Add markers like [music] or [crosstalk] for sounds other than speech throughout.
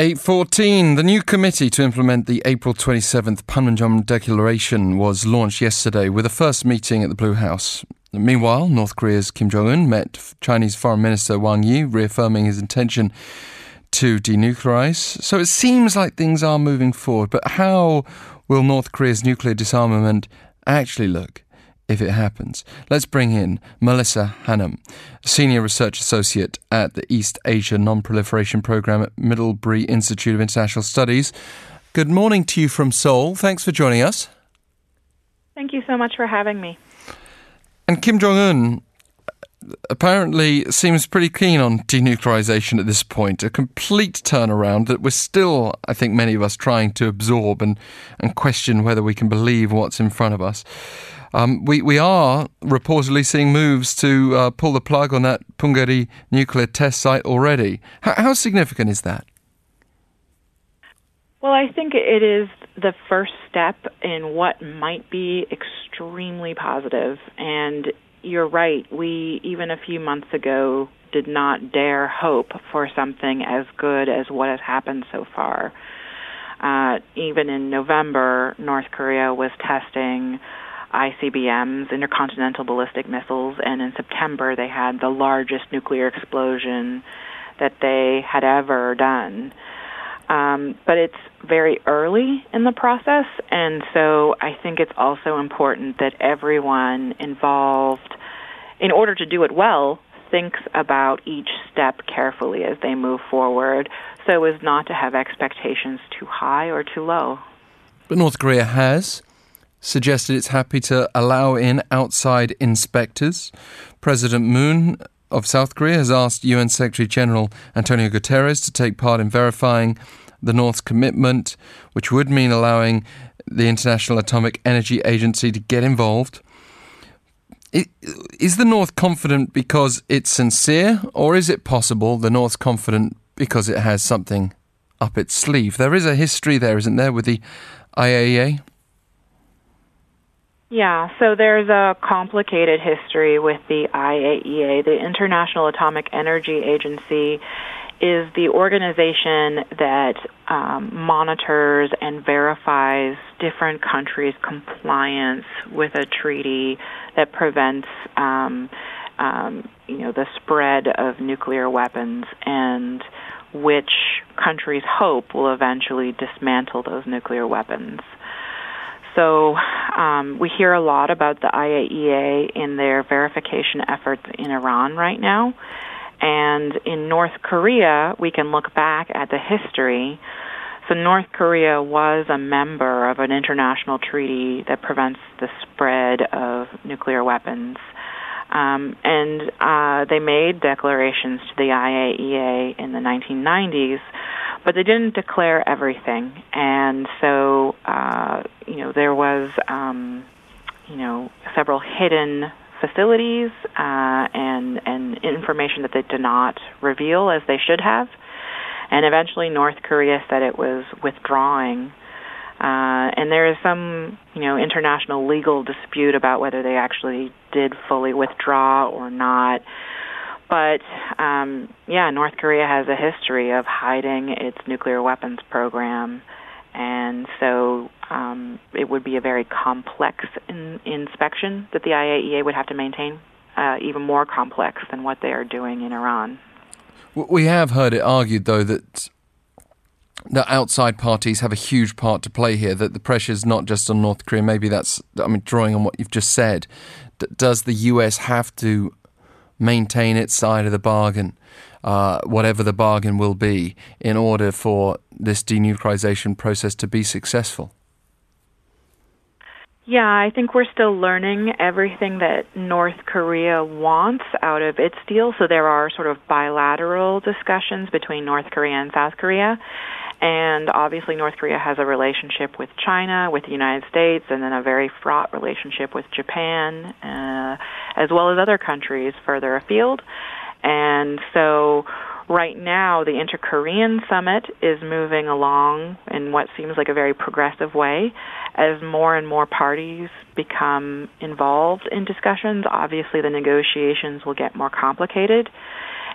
814. The new committee to implement the April 27th Panmunjom Declaration was launched yesterday with a first meeting at the Blue House. Meanwhile, North Korea's Kim Jong un met Chinese Foreign Minister Wang Yi, reaffirming his intention to denuclearize. So it seems like things are moving forward. But how will North Korea's nuclear disarmament actually look? If it happens. Let's bring in Melissa Hanham, Senior Research Associate at the East Asia Non-Proliferation Program at Middlebury Institute of International Studies. Good morning to you from Seoul. Thanks for joining us. Thank you so much for having me. And Kim Jong un apparently seems pretty keen on denuclearization at this point, a complete turnaround that we're still, I think, many of us trying to absorb and, and question whether we can believe what's in front of us. Um, we, we are reportedly seeing moves to uh, pull the plug on that Punggye-ri nuclear test site already. H- how significant is that? Well, I think it is the first step in what might be extremely positive. And you're right, we, even a few months ago, did not dare hope for something as good as what has happened so far. Uh, even in November, North Korea was testing ICBMs, intercontinental ballistic missiles, and in September they had the largest nuclear explosion that they had ever done. Um, but it's very early in the process, and so I think it's also important that everyone involved, in order to do it well, thinks about each step carefully as they move forward so as not to have expectations too high or too low. But North Korea has suggested it's happy to allow in outside inspectors. President Moon of South Korea has asked UN Secretary General Antonio Guterres to take part in verifying the North's commitment, which would mean allowing the International Atomic Energy Agency to get involved. Is the North confident because it's sincere, or is it possible the North's confident because it has something up its sleeve? There is a history there, isn't there, with the IAEA? Yeah, so there's a complicated history with the IAEA. The International Atomic Energy Agency is the organization that um, monitors and verifies different countries' compliance with a treaty that prevents, um, um, you know, the spread of nuclear weapons and which countries hope will eventually dismantle those nuclear weapons. So um, we hear a lot about the IAEA in their verification efforts in Iran right now. And in North Korea, we can look back at the history. So North Korea was a member of an international treaty that prevents the spread of nuclear weapons. Um, and uh, they made declarations to the IAEA in the 1990s but they didn't declare everything, and so uh, there was um, you know several hidden facilities uh, and and information that they did not reveal as they should have, and eventually North Korea said it was withdrawing. Uh, and there is some, you know, international legal dispute about whether they actually did fully withdraw or not. But um, yeah, North Korea has a history of hiding its nuclear weapons program, and so um, it would be a very complex in, inspection that the IAEA would have to maintain, uh, even more complex than what they are doing in Iran. We have heard it argued, though, that that outside parties have a huge part to play here. That the pressure is not just on North Korea. Maybe that's I mean, drawing on what you've just said. Does the US have to maintain its side of the bargain, uh, whatever the bargain will be, in order for this denuclearization process to be successful? Yeah, I think we're still learning everything that North Korea wants out of its deal. So there are sort of bilateral discussions between North Korea and South Korea. And obviously, North Korea has a relationship with China, with the United States, and then a very fraught relationship with Japan, uh, as well as other countries further afield. And so, right now, the Inter Korean Summit is moving along in what seems like a very progressive way. As more and more parties become involved in discussions, obviously the negotiations will get more complicated.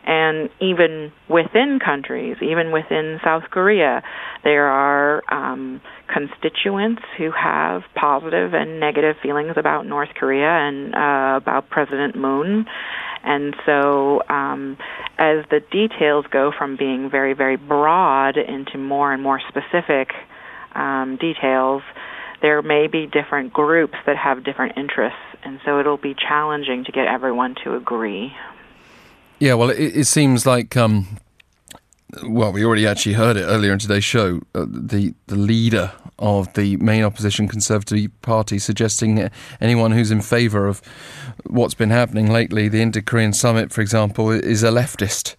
And even within countries, even within South Korea, there are um, constituents who have positive and negative feelings about North Korea and uh, about President Moon. And so, um, as the details go from being very, very broad into more and more specific um, details, there may be different groups that have different interests, and so it'll be challenging to get everyone to agree. Yeah, well, it, it seems like. Um, well, we already actually heard it earlier in today's show. Uh, the the leader of the main opposition Conservative Party suggesting anyone who's in favour of what's been happening lately, the Inter-Korean summit, for example, is a leftist.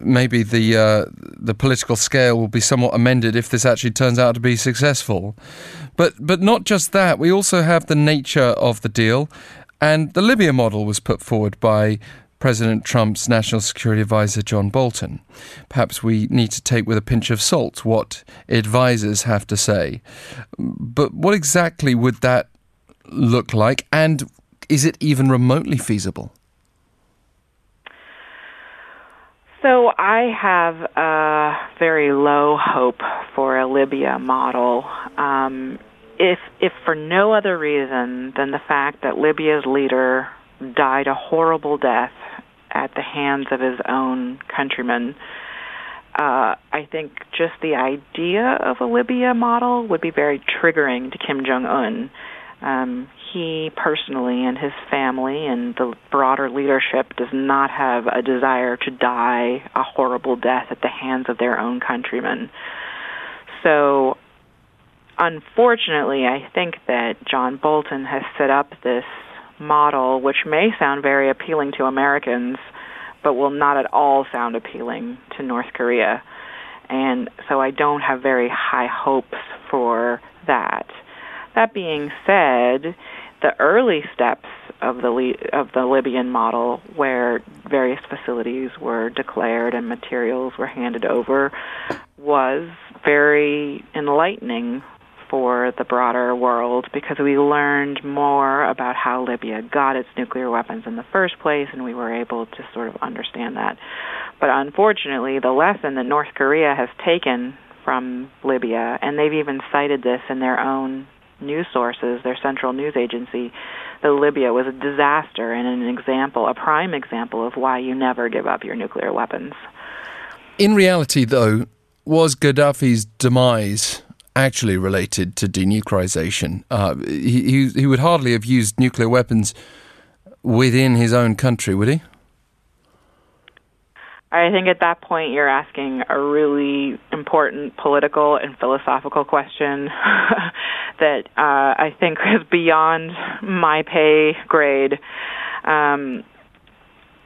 Maybe the uh, the political scale will be somewhat amended if this actually turns out to be successful. But but not just that. We also have the nature of the deal, and the Libya model was put forward by President Trump's National Security Advisor John Bolton. Perhaps we need to take with a pinch of salt what advisors have to say. But what exactly would that look like, and is it even remotely feasible? So I have a very low hope for a Libya model. Um, if if for no other reason than the fact that Libya's leader died a horrible death at the hands of his own countrymen. Uh, I think just the idea of a Libya model would be very triggering to Kim Jong Un. Um, he personally and his family and the broader leadership does not have a desire to die a horrible death at the hands of their own countrymen. So, unfortunately, I think that John Bolton has set up this model, which may sound very appealing to Americans, but will not at all sound appealing to North Korea. And so I don't have very high hopes for that. That being said, the early steps of the of the Libyan model, where various facilities were declared and materials were handed over, was very enlightening for the broader world because we learned more about how Libya got its nuclear weapons in the first place, and we were able to sort of understand that. But unfortunately, the lesson that North Korea has taken from Libya, and they've even cited this in their own news sources, their central news agency, that Libya was a disaster and an example, a prime example of why you never give up your nuclear weapons. In reality, though, was Gaddafi's demise actually related to denuclearization. Uh, he, he would hardly have used nuclear weapons within his own country, would he? I think at that point you're asking a really important political and philosophical question [laughs] that uh, I think is beyond my pay grade. Um,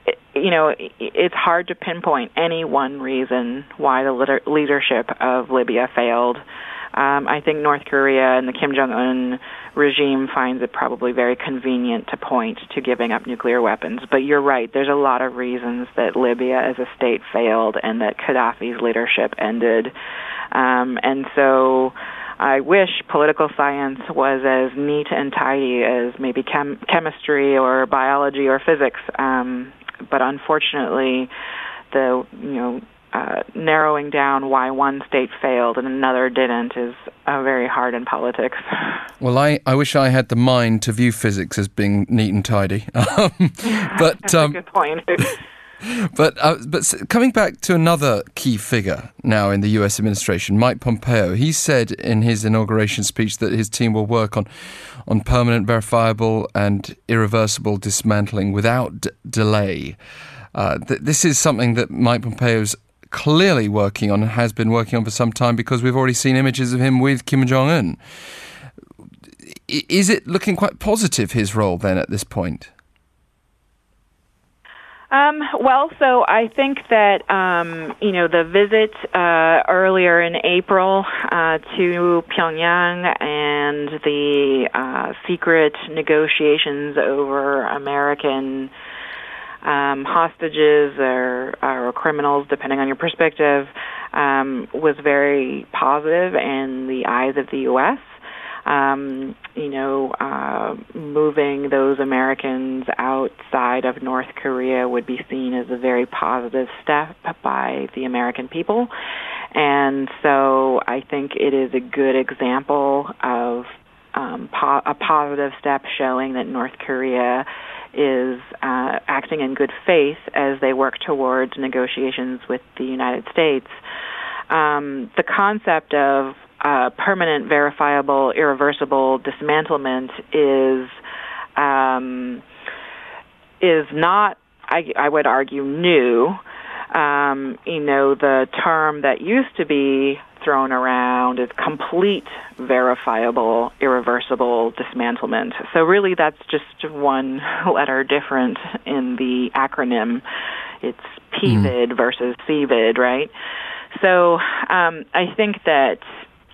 it, you know, it's hard to pinpoint any one reason why the leadership of Libya failed. Um, I think North Korea and the Kim Jong Un regime finds it probably very convenient to point to giving up nuclear weapons. But you're right, there's a lot of reasons that Libya as a state failed and that Gaddafi's leadership ended. Um, and so I wish political science was as neat and tidy as maybe chem- chemistry or biology or physics. Um, but unfortunately, the you know uh, narrowing down why one state failed and another didn't is uh, very hard in politics. [laughs] Well, I, I wish I had the mind to view physics as being neat and tidy. [laughs] Um, but um, good point. [laughs] but uh, but coming back to another key figure now in the U.S. administration, Mike Pompeo, he said in his inauguration speech that his team will work on on permanent, verifiable, and irreversible dismantling without d- delay. Uh, th- this is something that Mike Pompeo's clearly working on and has been working on for some time because we've already seen images of him with Kim Jong Un. Is it looking quite positive, his role then at this point? Um, well, so I think that um, you know the visit uh, earlier in April uh, to Pyongyang and the uh, secret negotiations over American um, hostages or, or criminals, depending on your perspective, um, was very positive in the eyes of the U.S. um, you know, uh, moving those Americans outside of North Korea would be seen as a very positive step by the American people. And so I think it is a good example of um, po- a positive step showing that North Korea is uh, acting in good faith as they work towards negotiations with the United States. Um, the concept of uh, permanent, verifiable, irreversible dismantlement is um, is not, I, I would argue, new. Um, you know, the term that used to be thrown around is complete, verifiable, irreversible dismantlement. So really, that's just one [laughs] letter different in the acronym. It's PVID mm. versus CVID, right? So um, I think that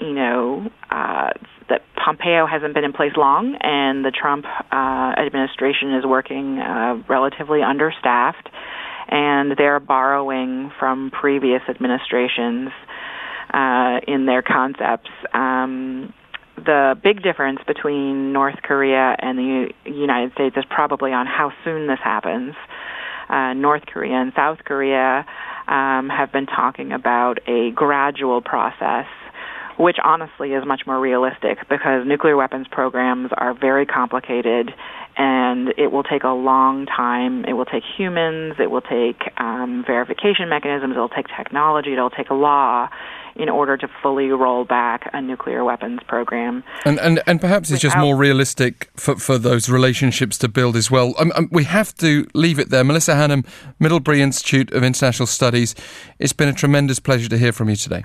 you know, uh, that Pompeo hasn't been in place long, and the Trump uh, administration is working uh, relatively understaffed, and they're borrowing from previous administrations uh, in their concepts. Um, the big difference between North Korea and the U- United States is probably on how soon this happens. Uh, North Korea and South Korea um, have been talking about a gradual process which honestly is much more realistic because nuclear weapons programs are very complicated and it will take a long time. It will take humans, it will take um, verification mechanisms, it will take technology, it will take a law in order to fully roll back a nuclear weapons program. And and, and perhaps it's just more realistic for, for those relationships to build as well. Um, um, we have to leave it there. Melissa Hanham, Middlebury Institute of International Studies, it's been a tremendous pleasure to hear from you today.